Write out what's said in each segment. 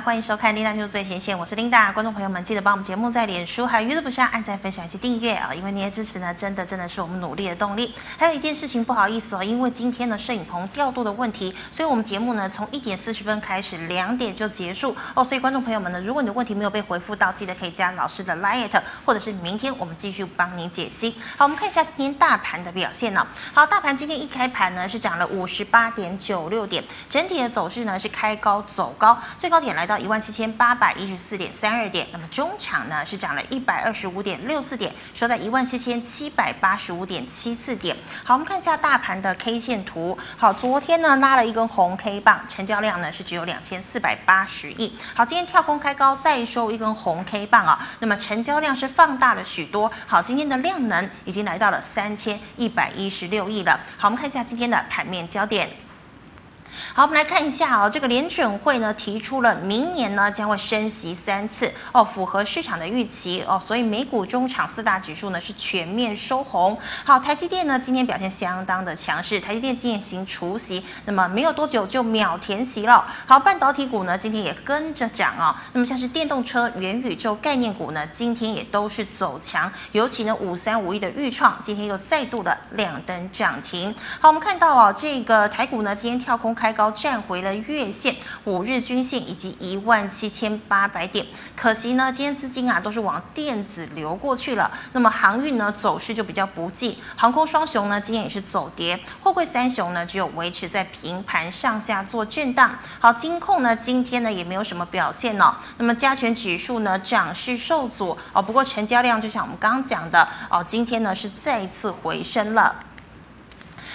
欢迎收看《琳达就最前线》，我是琳达。观众朋友们，记得帮我们节目在脸书还有 YouTube 上按赞、分享以及订阅啊！因为您的支持呢，真的真的是我们努力的动力。还有一件事情，不好意思哦，因为今天的摄影棚调度的问题，所以我们节目呢从一点四十分开始，两点就结束哦。所以观众朋友们呢，如果你的问题没有被回复到，记得可以加老师的 LINE，或者是明天我们继续帮您解析。好，我们看一下今天大盘的表现呢、好，大盘今天一开盘呢是涨了五十八点九六点，整体的走势呢是开高走高，最高点来到一万七千八。百一十四点三二点，那么中场呢是涨了一百二十五点六四点，收在一万七千七百八十五点七四点。好，我们看一下大盘的 K 线图。好，昨天呢拉了一根红 K 棒，成交量呢是只有两千四百八十亿。好，今天跳空开高，再收一根红 K 棒啊，那么成交量是放大了许多。好，今天的量能已经来到了三千一百一十六亿了。好，我们看一下今天的盘面焦点。好，我们来看一下哦，这个联准会呢提出了明年呢将会升息三次哦，符合市场的预期哦，所以美股中场四大指数呢是全面收红。好，台积电呢今天表现相当的强势，台积电进行除息，那么没有多久就秒填息了。好，半导体股呢今天也跟着涨、哦，那么像是电动车、元宇宙概念股呢今天也都是走强，尤其呢五三五一的预创今天又再度的亮灯涨停。好，我们看到哦，这个台股呢今天跳空开高。站回了月线、五日均线以及一万七千八百点，可惜呢，今天资金啊都是往电子流过去了。那么航运呢走势就比较不济，航空双雄呢今天也是走跌，货柜三雄呢只有维持在平盘上下做震荡。好，金控呢今天呢也没有什么表现哦。那么加权指数呢涨势受阻哦，不过成交量就像我们刚刚讲的哦，今天呢是再一次回升了。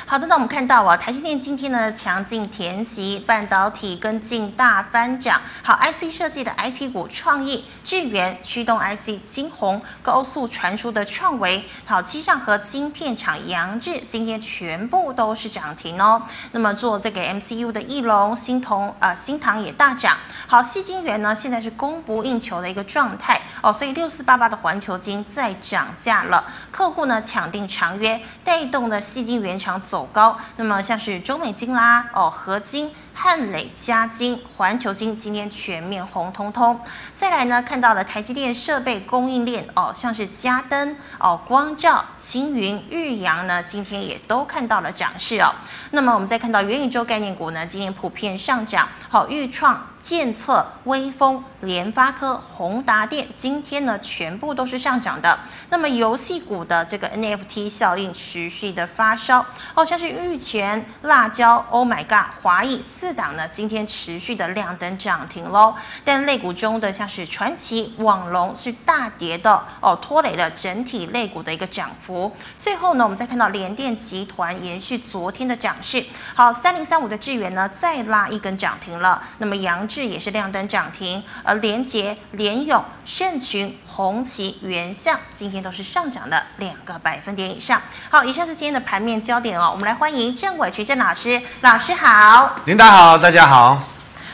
好的，那我们看到啊，台积电今天呢强劲填息，半导体跟进大翻涨。好，IC 设计的 IP 股创意、智源、驱动 IC、晶宏、高速传输的创维，好，机上和晶片厂扬智今天全部都是涨停哦。那么做这个 MCU 的义隆、新铜呃新唐也大涨。好，细晶圆呢现在是供不应求的一个状态哦，所以六四八八的环球晶再涨价了，客户呢抢订长约，带动的细晶圆厂。走高，那么像是中美金啦，哦，合金。汉磊、嘉晶、环球晶今天全面红彤彤。再来呢，看到了台积电设备供应链哦，像是嘉登哦、光照、星云、日阳呢，今天也都看到了涨势哦。那么我们再看到元宇宙概念股呢，今天普遍上涨。好，钰创、建策、威锋、联发科、宏达电今天呢全部都是上涨的。那么游戏股的这个 NFT 效应持续的发烧哦，像是玉泉、辣椒、Oh My God、华义。四档呢，今天持续的亮灯涨停喽。但类股中的像是传奇、网龙是大跌的哦，拖累了整体类股的一个涨幅。最后呢，我们再看到联电集团延续昨天的涨势，好，三零三五的智源呢再拉一根涨停了。那么扬智也是亮灯涨停，而联杰、联咏、盛群、红旗、原相今天都是上涨的两个百分点以上。好，以上是今天的盘面焦点哦。我们来欢迎郑伟群郑老师，老师好，领导。好，大家好。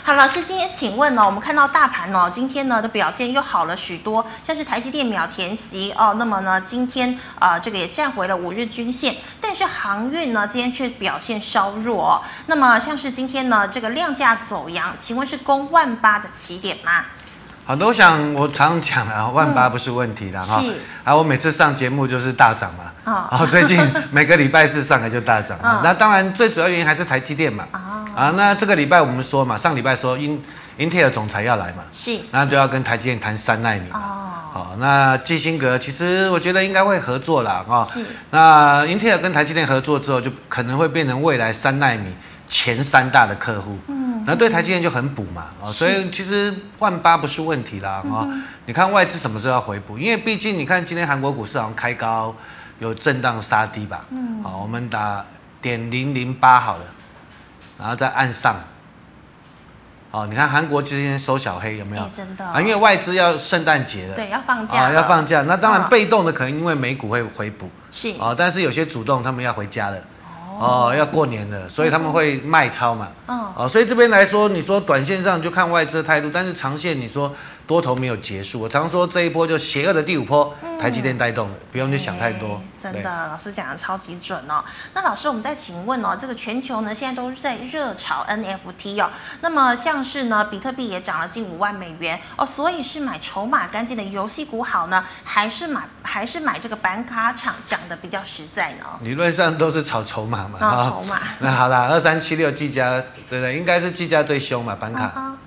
好，老师，今天请问呢，我们看到大盘呢，今天呢的表现又好了许多，像是台积电秒填息哦，那么呢，今天呃这个也站回了五日均线，但是航运呢今天却表现稍弱哦。那么像是今天呢这个量价走扬，请问是攻万八的起点吗？好的，我想我常常讲啊，万八不是问题的哈。是。啊，我每次上节目就是大涨嘛。哦。然后最近每个礼拜四上来就大涨。哦。那当然最主要原因还是台积电嘛。哦。啊，那这个礼拜我们说嘛，上礼拜说英英特尔总裁要来嘛。是。那就要跟台积电谈三纳米。哦。好，那基辛格其实我觉得应该会合作啦。啊。是。那英特尔跟台积电合作之后，就可能会变成未来三纳米前三大的客户。嗯。那对台积电就很补嘛，啊，所以其实万八不是问题啦，啊，你看外资什么时候要回补？因为毕竟你看今天韩国股市好像开高，有震荡杀低吧，嗯，好，我们打点零零八好了，然后再按上，哦，你看韩国今天收小黑有没有？真的。啊，因为外资要圣诞节了，对，要放假，要放假，那当然被动的可能因为美股会回补，是，啊，但是有些主动他们要回家了。哦，要过年了，所以他们会卖超嘛。哦，哦，所以这边来说，你说短线上就看外资的态度，但是长线你说多头没有结束。我常说这一波就邪恶的第五波，台积电带动的，不用去想太多。真的，老师讲的超级准哦。那老师，我们再请问哦，这个全球呢现在都是在热炒 NFT 哦，那么像是呢比特币也涨了近五万美元哦，所以是买筹码干净的游戏股好呢，还是买还是买这个板卡厂涨的比较实在呢？理论上都是炒筹码嘛。哦，筹码。那好啦，二三七六技嘉，对不对？应该是技嘉最凶嘛，板卡，嗯、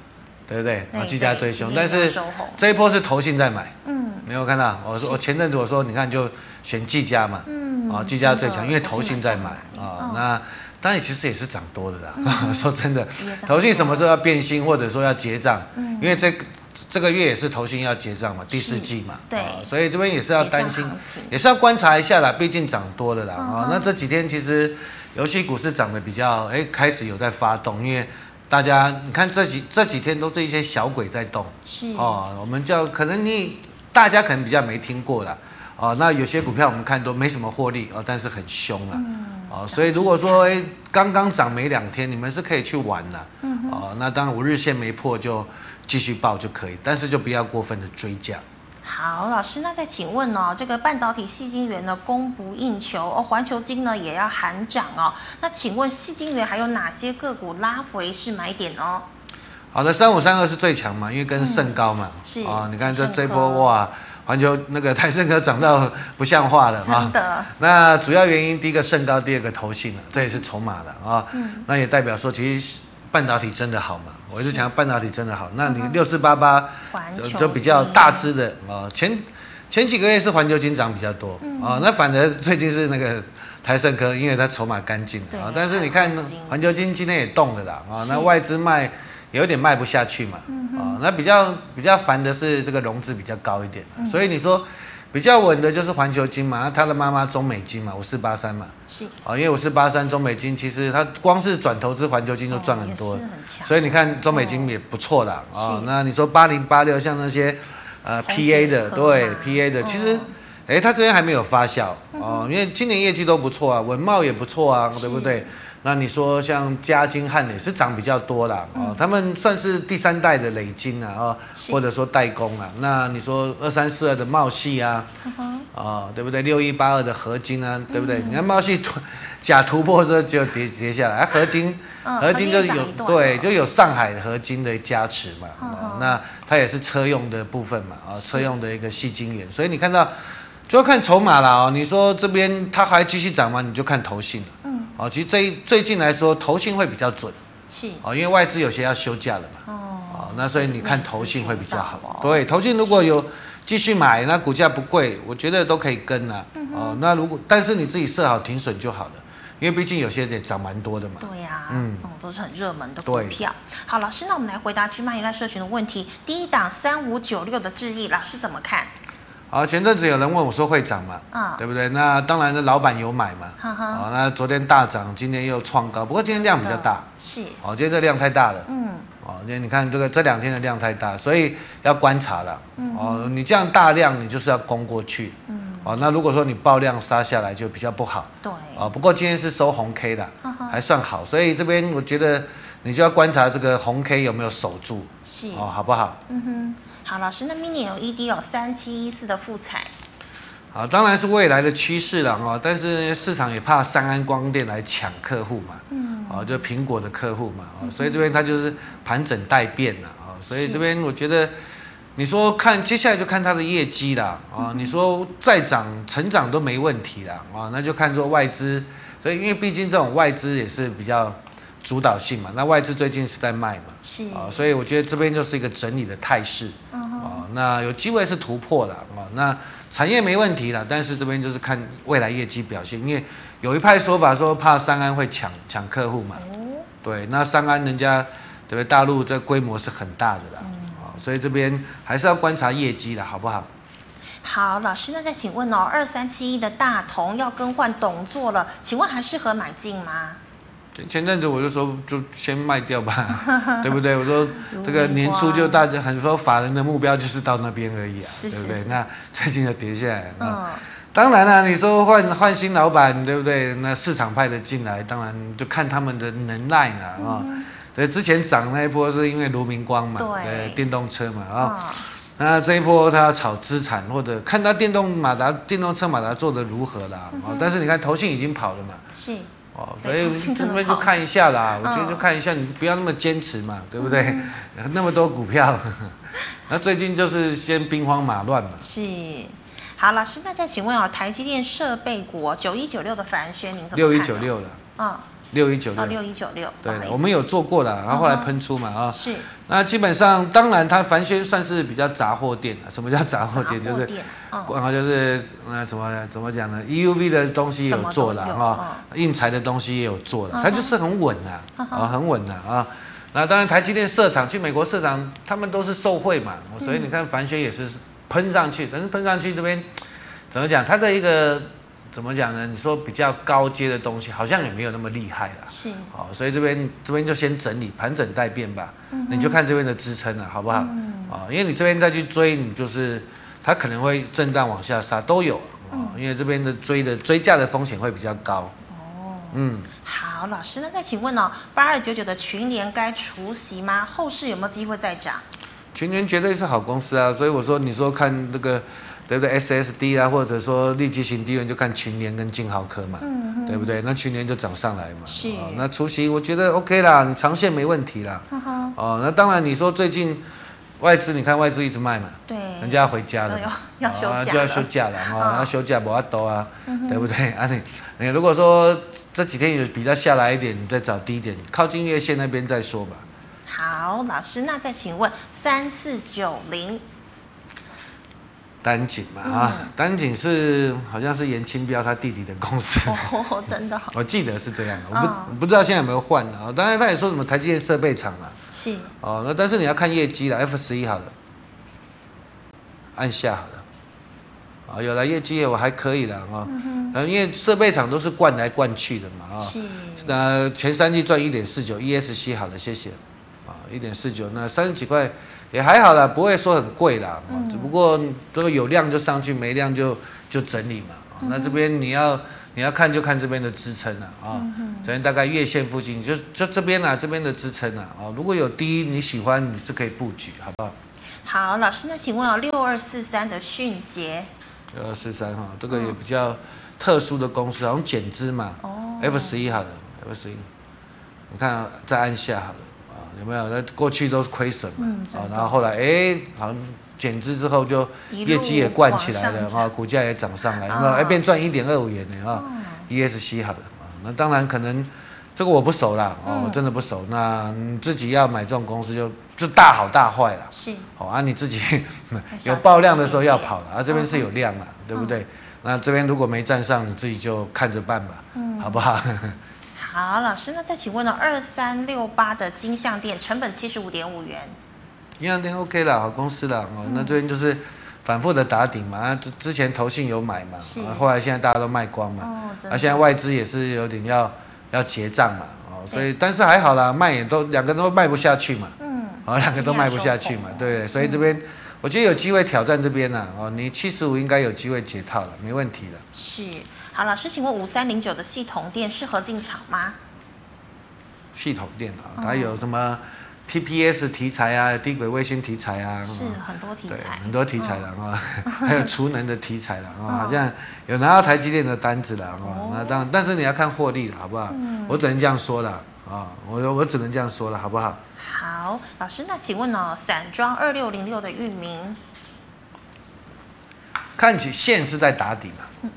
对不对？啊，技嘉最凶，但是这一波是投信在买。嗯。没有看到？我说我前阵子我说，你看就选技嘉嘛。嗯。啊，技嘉最强，因为投信在买啊。那当然其实也是涨多的啦。嗯、说真的，投信什么时候要变心，或者说要结账？嗯。因为这这个月也是投信要结账嘛，第四季嘛。对。所以这边也是要担心，也是要观察一下啦。毕竟涨多了啦。啊，那这几天其实。游戏股市涨得比较，哎，开始有在发动，因为大家你看这几这几天都是一些小鬼在动，是哦，我们叫可能你大家可能比较没听过啦，哦，那有些股票我们看都没什么获利哦，但是很凶啊，嗯、哦，所以如果说哎刚刚涨没两天，你们是可以去玩的，嗯，哦，那当然五日线没破就继续报就可以，但是就不要过分的追价。好，老师，那再请问哦，这个半导体细晶圆呢供不应求哦，环球晶呢也要喊涨哦。那请问细晶圆还有哪些个股拉回是买点哦？好的，三五三二是最强嘛，因为跟盛高嘛，嗯、是啊、哦，你看这这波哇，环球那个台盛科涨到不像话了啊。真的、哦。那主要原因第一个盛高，第二个投信了，这也是筹码的啊。哦嗯、那也代表说其实。半导体真的好吗？我一直强调半导体真的好。那你六四八八就比较大支的啊，前前几个月是环球金涨比较多啊，那反而最近是那个台盛科，因为它筹码干净啊。但是你看环球金今天也动了啦啊，那外资卖有点卖不下去嘛啊，那比较比较烦的是这个融资比较高一点，所以你说。比较稳的就是环球金嘛，他的妈妈中美金嘛，五四八三嘛，是。啊，因为五四八三中美金其实他光是转投资环球金就赚很多，所以你看中美金也不错啦啊。那你说八零八六像那些呃 PA 的，对 PA 的，其实哎，它这边还没有发酵哦，因为今年业绩都不错啊，文茂也不错啊，对不对？那你说像嘉金汉磊是涨比较多啦，哦，他们算是第三代的累金啊，哦，或者说代工啊。那你说二三四二的茂系啊，哦，对不对？六一八二的合金啊，对不对？你看茂矽 假突破之后就跌跌下来，合金合金就有对，就有上海合金的加持嘛，哦，那它也是车用的部分嘛，啊，车用的一个细晶圆，所以你看到就要看筹码了哦。你说这边它还继续涨吗？你就看投信了。哦，其实最最近来说，投信会比较准，是。哦，因为外资有些要休假了嘛，哦，那所以你看投信会比较好，哦、对，投信如果有继续买，那股价不贵，我觉得都可以跟啊，嗯、哦，那如果但是你自己设好停损就好了，因为毕竟有些也涨蛮多的嘛，对呀、啊，嗯，哦，都是很热门的股票。好，老师，那我们来回答聚卖一段社群的问题，第一档三五九六的智易，老师怎么看？好，前阵子有人问我说会涨嘛？啊，对不对？那当然，的老板有买嘛。好，那昨天大涨，今天又创高，不过今天量比较大。是。哦，今天这量太大了。嗯。哦，因为你看这个这两天的量太大，所以要观察了。嗯。哦，你这样大量，你就是要攻过去。嗯。哦，那如果说你爆量杀下来，就比较不好。对。哦，不过今天是收红 K 的，还算好，所以这边我觉得你就要观察这个红 K 有没有守住。是。哦，好不好？嗯哼。好，老师，那 Mini LED 有三七一四的复彩，啊，当然是未来的趋势了啊，但是市场也怕三安光电来抢客户嘛，嗯，啊，就苹果的客户嘛，啊，所以这边它就是盘整待变了啊，所以这边我觉得，你说看接下来就看它的业绩啦，啊，你说再涨成长都没问题啦，啊，那就看做外资，所以因为毕竟这种外资也是比较。主导性嘛，那外资最近是在卖嘛，是啊，所以我觉得这边就是一个整理的态势，啊，那有机会是突破了啊，那产业没问题了，但是这边就是看未来业绩表现，因为有一派说法说怕三安会抢抢客户嘛，哦，对，那三安人家对不对？大陆这规模是很大的啦，啊，嗯，所以这边还是要观察业绩的好不好？好，老师，那再请问哦，二三七一的大同要更换董座了，请问还适合买进吗？前阵子我就说，就先卖掉吧，对不对？我说这个年初就大家很多法人的目标就是到那边而已啊，是是是对不对？那最近就跌下来，嗯，当然了，你说换换新老板，对不对？那市场派的进来，当然就看他们的能耐了啊。对，之前涨那一波是因为卢明光嘛，对，电动车嘛啊。那这一波他要炒资产，或者看他电动马达、电动车马达做的如何啦。嗯、哼但是你看投信已经跑了嘛。是。哦，所以这边就看一下啦。我觉得就看一下，你不要那么坚持嘛，对不对？嗯、那么多股票，那最近就是先兵荒马乱嘛。是。好，老师，那再请问哦，台积电设备股九一九六的凡轩，您怎么看？六一九六的，嗯，六一九六，六一九六，对，我们有做过了，然后后来喷出嘛，啊，是。那基本上，当然，它凡轩算是比较杂货店了。什么叫杂货店？就是，然后就是那怎么怎么讲呢？EUV 的东西有做了哈，印材的东西也有做了，它就是很稳的啊，很稳的啊。那当然，台积电设厂去美国设厂，他们都是受贿嘛，所以你看凡轩也是。喷上去，但是喷上去这边怎么讲？它的一个怎么讲呢？你说比较高阶的东西，好像也没有那么厉害了。是，好，所以这边这边就先整理，盘整待变吧。嗯、你就看这边的支撑了，好不好？啊、嗯，因为你这边再去追，你就是它可能会震荡往下杀，都有啊。因为这边的追的追价的风险会比较高。哦，嗯，好，老师，那再请问哦，八二九九的群联该除息吗？后市有没有机会再涨？群联绝对是好公司啊，所以我说你说看那个对不对？SSD 啊，或者说立即型低温就看群联跟晶豪科嘛，嗯、对不对？那群联就涨上来嘛。是。哦、那除夕我觉得 OK 啦，你长线没问题啦。哦，那当然你说最近外资，你看外资一直卖嘛，对，人家要回家了，要休假、哦、就要休假了啊，要休假不要多啊，嗯、对不对？啊你你如果说这几天有比较下来一点，你再找低点，靠近月线那边再说吧。好，老师，那再请问三四九零丹景嘛啊，嗯、丹景是好像是严清标他弟弟的公司。哦，真的，我记得是这样的，我不、哦、不知道现在有没有换啊？当然他也说什么台积电设备厂啊，是。哦，那但是你要看业绩了，F 十一好了，按下好了，啊、哦，有了业绩我还可以了啊，因为设备厂都是灌来灌去的嘛啊，是。那前三季赚一点四九，ESC 好了，谢谢。啊一点四九，那三十几块也还好啦，不会说很贵啦。嗯、只不过这个有量就上去，没量就就整理嘛。嗯、那这边你要你要看就看这边的支撑了啊。这边大概月线附近，就就这边啊，这边的支撑啊。啊，如果有低你喜欢，你是可以布局，好不好？好，老师，那请问哦，六二四三的迅捷，六二四三哈，这个也比较特殊的公司，好像减资嘛。哦。F 十一好了，F 十一，你看再按下好了。有没有？那过去都是亏损嘛，嗯、然后后来哎，好像减资之后就业绩也灌起来了，啊，股价也涨上来，有没有？哎，变赚一点二五元呢，啊，ESC 好了，那当然可能这个我不熟啦，哦、嗯，我真的不熟。那你自己要买这种公司就就大好大坏了，是，好啊，你自己 有爆量的时候要跑了，啊，这边是有量了，嗯、对不对？嗯、那这边如果没站上，你自己就看着办吧，嗯、好不好？好，老师，那再请问呢？二三六八的金像电成本七十五点五元，金像电 OK 了，好公司了哦。嗯、那这边就是反复的打底嘛，之之前投信有买嘛，是后来现在大家都卖光嘛，哦、啊，现在外资也是有点要要结账嘛，哦，所以但是还好啦，卖也都两个都卖不下去嘛，嗯，哦，两个都卖不下去嘛，对，所以这边、嗯、我觉得有机会挑战这边呢，哦，你七十五应该有机会解套了，没问题的。是。好，老师，请问五三零九的系统店适合进场吗？系统店啊，它有什么 TPS 题材啊，低轨卫星题材啊，是很多题材，很多题材了啊，还有储能的题材了啊，好像有拿到台积电的单子了啊，那这样，但是你要看获利了，好不好？我只能这样说了啊，我我只能这样说了，好不好？好，老师，那请问呢，散装二六零六的域名，看起线是在打底嘛？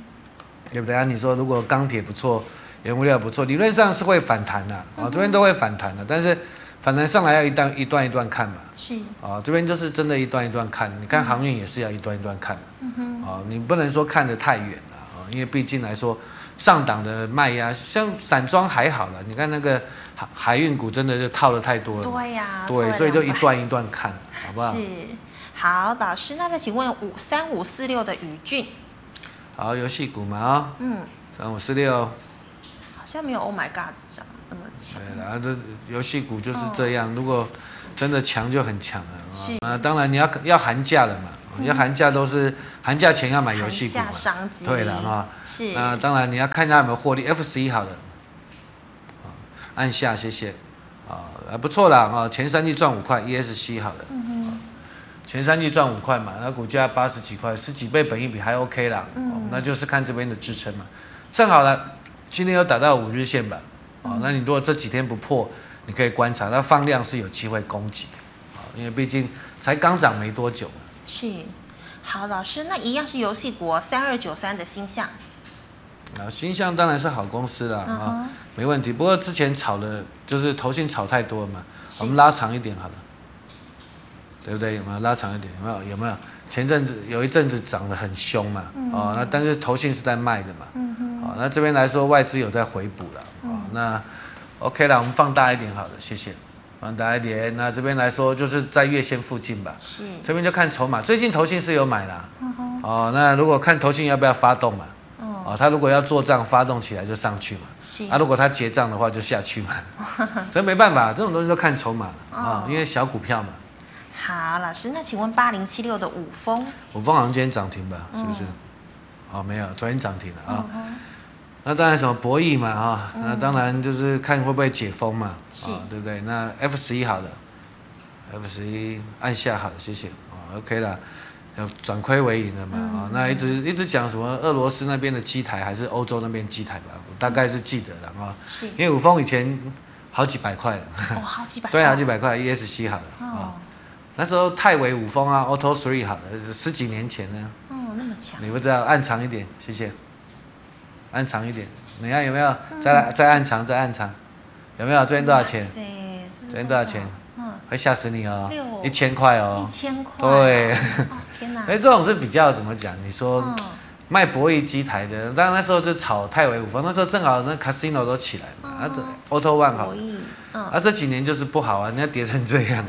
对不对啊？你说如果钢铁不错，原物料不错，理论上是会反弹的啊，哦、这边都会反弹的，但是反弹上来要一段一段一段看嘛。是啊、哦，这边就是真的一段一段看。你看航运也是要一段一段看嘛。嗯哼。啊、哦，你不能说看得太远了啊、哦，因为毕竟来说上档的卖压，像散装还好了。你看那个海海运股真的就套的太多了。对呀、啊。对，所以就一段一段看，好不好？是。好，老师，那再请问五三五四六的宇峻。好，游戏股嘛啊，嗯，三五四六，好像没有 Oh My God 涨那么强。对，然后这游戏股就是这样，如果真的强就很强了啊。是。啊，当然你要要寒假了嘛，啊，因为寒假都是寒假前要买游戏股嘛，对了啊，是。那当然你要看一下有没有获利，F 十一好了，按下谢谢，啊，还不错啦啊，前三季赚五块，ESC 好了，前三季赚五块嘛，那股价八十几块，十几倍本益比还 OK 啦，那就是看这边的支撑嘛，正好了，今天有打到五日线吧，啊，那你如果这几天不破，你可以观察，那放量是有机会攻击的，啊，因为毕竟才刚涨没多久。是，好，老师，那一样是游戏股，三二九三的星象。啊，星象当然是好公司啦啊，uh huh. 没问题。不过之前炒的，就是投信炒太多了嘛，我们拉长一点好了，对不对？有没有拉长一点？有没有？有没有？前阵子有一阵子涨得很凶嘛，嗯、哦，那但是投信是在卖的嘛，哦，那这边来说外资有在回补了，嗯、哦，那 OK 了，我们放大一点好了，谢谢。放大一点，那这边来说就是在月线附近吧。是。这边就看筹码，最近投信是有买的。嗯哼。哦，那如果看投信要不要发动嘛？哦。他如果要做账发动起来就上去嘛。是。啊如果他结账的话就下去嘛。所以没办法，这种东西都看筹码啊，哦，因为小股票嘛。好，老师，那请问八零七六的五峰？五峰好像今天涨停吧？是不是？哦，没有，昨天涨停了啊。那当然什么博弈嘛啊，那当然就是看会不会解封嘛，啊对不对？那 F 十一好的，F 十一按下好的，谢谢。啊，OK 了，要转亏为盈了嘛啊，那一直一直讲什么俄罗斯那边的机台还是欧洲那边机台吧，我大概是记得了啊，是，因为五峰以前好几百块了，哦，好几百 块，对，好几百块，ESC 好了啊，那时候泰维五峰啊，Auto Three 好的，十几年前呢，哦，那么强，你不知道，暗藏一点，谢谢。暗藏一点，你看有没有？再来再暗藏，再暗藏，有没有？这边多少钱？这边多少？钱？嗯，会吓死你哦，一千块哦，一千块，对，天哪！哎，这种是比较怎么讲？你说卖博弈机台的，当然那时候就炒泰维五峰，那时候正好那 casino 都起来嘛，那，这 Auto One 好，啊，这几年就是不好啊，人家跌成这样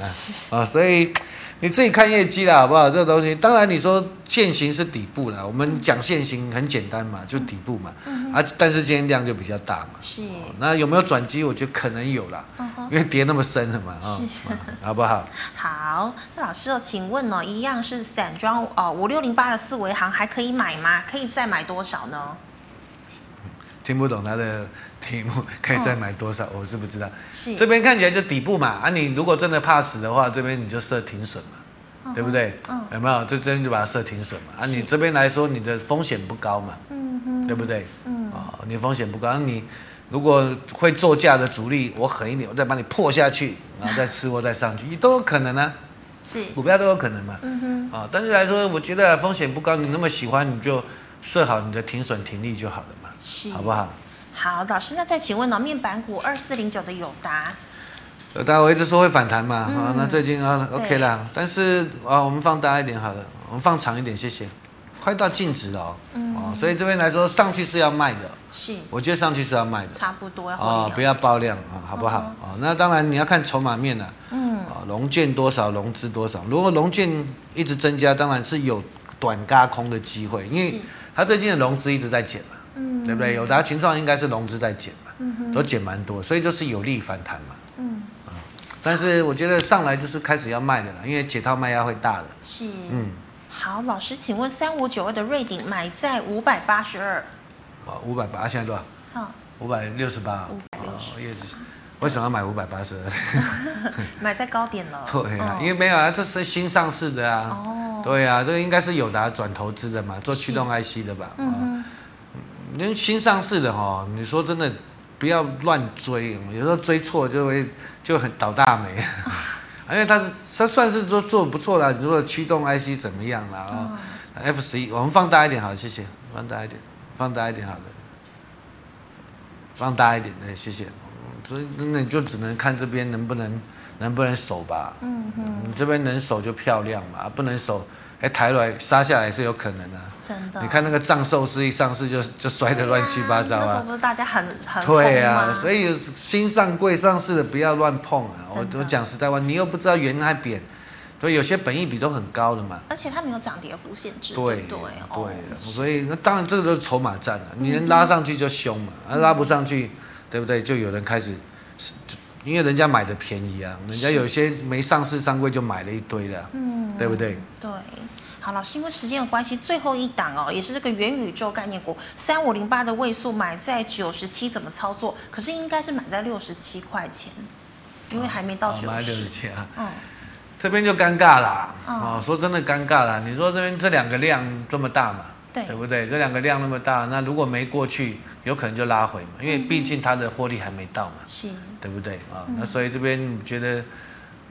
啊，啊，所以。你自己看业绩啦，好不好？这个东西，当然你说线型是底部啦，我们讲线型很简单嘛，就底部嘛。嗯、啊，但是今天量就比较大嘛。是。那有没有转机？我觉得可能有啦，嗯、因为跌那么深了嘛，啊好不好？好，那老师哦，请问哦，一样是散装哦，五六零八的四维行还可以买吗？可以再买多少呢？听不懂他的。题目 可以再买多少？我是不知道。是这边看起来就底部嘛啊！你如果真的怕死的话，这边你就设停损嘛，对不对？嗯。有没有？这边就把它设停损嘛啊！你这边来说，你的风险不高嘛，嗯哼，对不对？嗯。啊，你风险不高，你如果会做价的主力，我狠一点，我再把你破下去，然后再吃货再上去，都有可能啊。是。股票都有可能嘛。嗯哼。啊，但是来说，我觉得风险不高，你那么喜欢，你就设好你的停损停利就好了嘛，是，好不好？好，老师，那再请问呢？面板股二四零九的友达，友达我一直说会反弹嘛，嗯、啊，那最近啊，OK 啦，但是啊，我们放大一点好了，我们放长一点，谢谢，快到净值了哦，嗯、啊，所以这边来说上去是要卖的，是，我觉得上去是要卖的，差不多要啊，不要爆量啊，好不好？啊、嗯，那当然你要看筹码面了，嗯，啊，融券多少，融资多少，如果融券一直增加，当然是有短嘎空的机会，因为它最近的融资一直在减嘛。嗯，对不对？友达群创应该是融资在减嘛，嗯、哼都减蛮多，所以就是有利反弹嘛。嗯，啊，但是我觉得上来就是开始要卖的了，因为解套卖压会大的。是，嗯，好，老师，请问三五九二的瑞鼎买在五百八十二。啊，五百八，现在多少？好，五百六十八。五百六十。为什么要买五百八十二？买在高点了。对啊，哦、因为没有啊，这是新上市的啊。哦。对啊，这个应该是友达转投资的嘛，做驱动 IC 的吧？嗯哼因为新上市的哈，你说真的，不要乱追，有时候追错就会就很倒大霉。因为它是它算是做做不错的，如果驱动 IC 怎么样了啊？F 十一，我们放大一点好，谢谢，放大一点，放大一点好的，放大一点对，谢谢。所以那你就只能看这边能不能能不能守吧。嗯哼，你这边能守就漂亮嘛，不能守。哎，抬来杀下来是有可能的，真的。你看那个藏寿司一上市就就摔得乱七八糟啊！那时候不是大家很很对啊，所以新上柜上市的不要乱碰啊！我我讲实在话，你又不知道原来扁，所以有些本益比都很高的嘛。而且它没有涨跌幅限制，对对对，所以那当然这个都是筹码战了。你能拉上去就凶嘛，拉不上去，对不对？就有人开始因为人家买的便宜啊，人家有些没上市上柜就买了一堆了，嗯，对不对？对。好，老师，因为时间的关系，最后一档哦，也是这个元宇宙概念股三五零八的位数买在九十七，怎么操作？可是应该是买在六十七块钱，因为还没到九十。买六十七啊。嗯。这边就尴尬啦，哦，说真的尴尬啦。你说这边这两个量这么大嘛，对，对不对？这两个量那么大，那如果没过去，有可能就拉回嘛，因为毕竟它的获利还没到嘛，是，对不对啊？那所以这边觉得，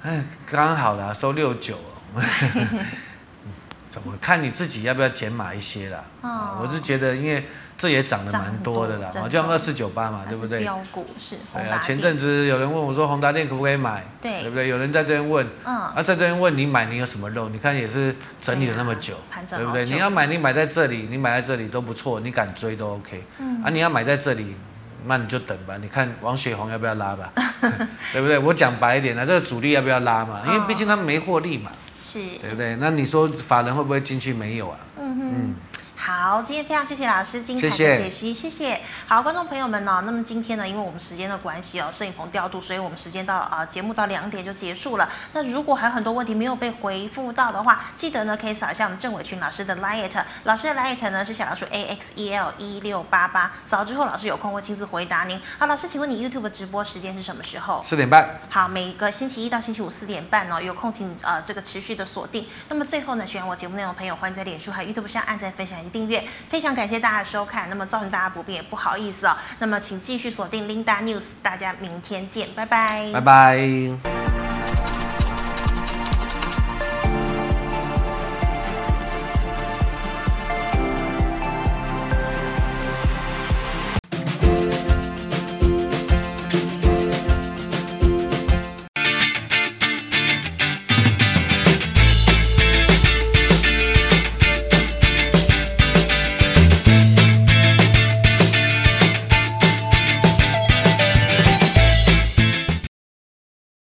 哎，刚好啦，收六九。怎么看你自己要不要减码一些啦？哦，我是觉得，因为这也涨得蛮多的啦，好像二四九八嘛，对不对？标股是。对啊，前阵子有人问我说，宏达电可不可以买？对，对不对？有人在这边问，嗯，啊，在这边问你买你有什么肉？你看也是整理了那么久，对不对？你要买你买在这里，你买在这里都不错，你敢追都 OK。嗯，啊，你要买在这里，那你就等吧。你看王雪红要不要拉吧？对不对？我讲白一点呢，这个主力要不要拉嘛？因为毕竟他们没获利嘛。是对不对？那你说法人会不会进去？没有啊。嗯哼。嗯好，今天非常谢谢老师精彩的解析，谢谢。谢谢好，观众朋友们呢、哦，那么今天呢，因为我们时间的关系哦，摄影棚调度，所以我们时间到啊、呃，节目到两点就结束了。那如果还有很多问题没有被回复到的话，记得呢可以扫一下我们郑伟群老师的 Lite，老师的 Lite 呢是小老鼠 A X E L 一六八八，扫之后老师有空会亲自回答您。好，老师，请问你 YouTube 直播时间是什么时候？四点半。好，每个星期一到星期五四点半哦，有空请呃这个持续的锁定。那么最后呢，喜欢我节目内容的朋友，欢迎在脸书还有 YouTube 上按赞、分享以订阅，非常。感谢大家的收看，那么造成大家不便也不好意思哦。那么请继续锁定 Linda News，大家明天见，拜拜，拜拜。